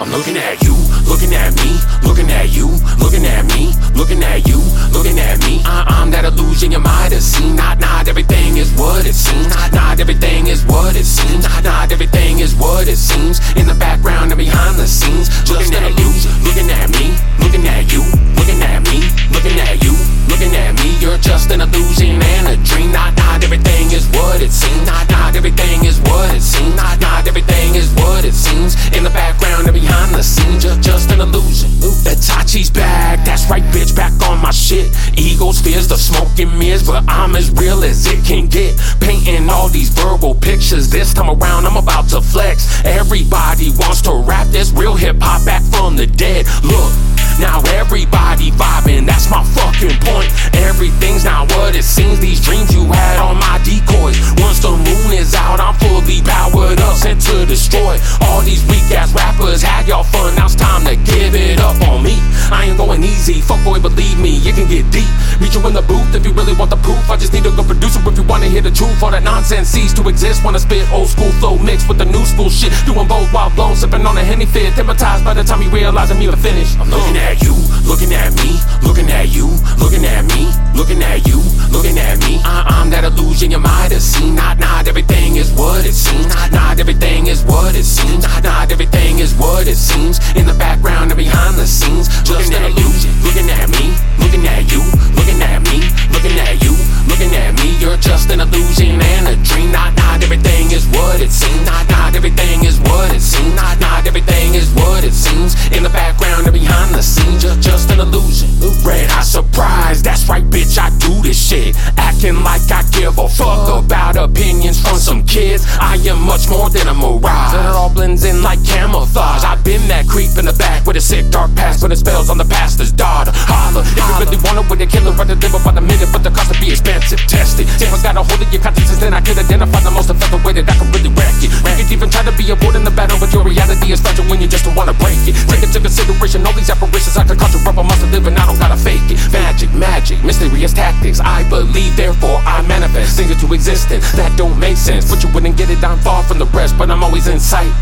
I'm looking at you, looking at me, looking at you, looking at me, looking at you, looking at me. I, I'm that illusion you might have seen. Not, not everything is what it seems. Not, not everything is what it seems. Not, not everything is what it seems. In the background and behind the scenes, looking at you, looking at me, looking at you, looking at me, looking at you, looking at me. You're just an illusion and a dream. Not, not everything is what it seems. Not, not everything is what it seems. Not, not everything is what it seems. In the background Itachi's back, that's right, bitch, back on my shit. Egos, fears, the smoking mirrors, but I'm as real as it can get. Painting all these verbal pictures. This time around, I'm about to flex. Everybody wants to rap this real hip hop back from the dead. Look. Now everybody vibing, that's my fucking point. Everything's not what it seems. These dreams you had on my decoys. Once the moon is out, I'm fully powered up, sent to destroy all these weak ass rappers. Had y'all fun, easy, fuck boy, believe me, it can get deep. Meet you in the booth if you really want the proof. I just need a good producer if you wanna hear the truth. All that nonsense cease to exist. Wanna spit old school flow mixed with the new school shit. Doing both while blown, sipping on a henny fit. Hypnotized by the time you realize I'm even finished. I'm looking at you, looking at me, looking at you, looking seems. Not, not everything is what it seems. In the background and behind the scenes, just, just an illusion. Red eye surprise, that's right, bitch. I do this shit, acting like I give a fuck about opinions from some kids. I am much more than a mirage. It all blends in like camouflage. I've been that creep in the back with a sick dark past, it spells on the pastor's daughter. Holla, if you really want it with a killer, rather live by the minute, but the cost would be expensive. Test it. If I got a hold of your conscience, then I could identify the most effective way that I can I believe, therefore I manifest things into existence that don't make sense. But you wouldn't get it, I'm far from the rest, but I'm always in sight.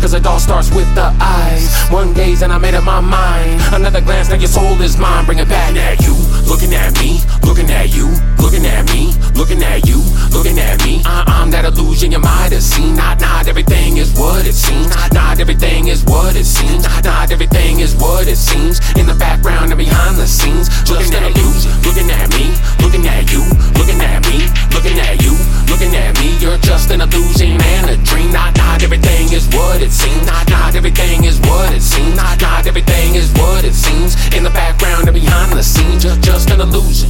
Cause it all starts with the eyes. One gaze and I made up my mind. Another glance, now your soul is mine. Bring it back at you. Looking at me, looking at you, looking at me, looking at you, looking at me. I, I'm that illusion you might have seen. Not, not everything what it seems. Not everything is what it seems. Not everything is what it seems. In the background and behind the scenes, looking at you, looking at me, looking at you, looking at me, looking at you, looking at me. You're just an illusion and a dream. Not not everything is what it seems. Not not everything is what it seems. Not not everything is what it seems. In the background and behind the scenes, you're just an illusion.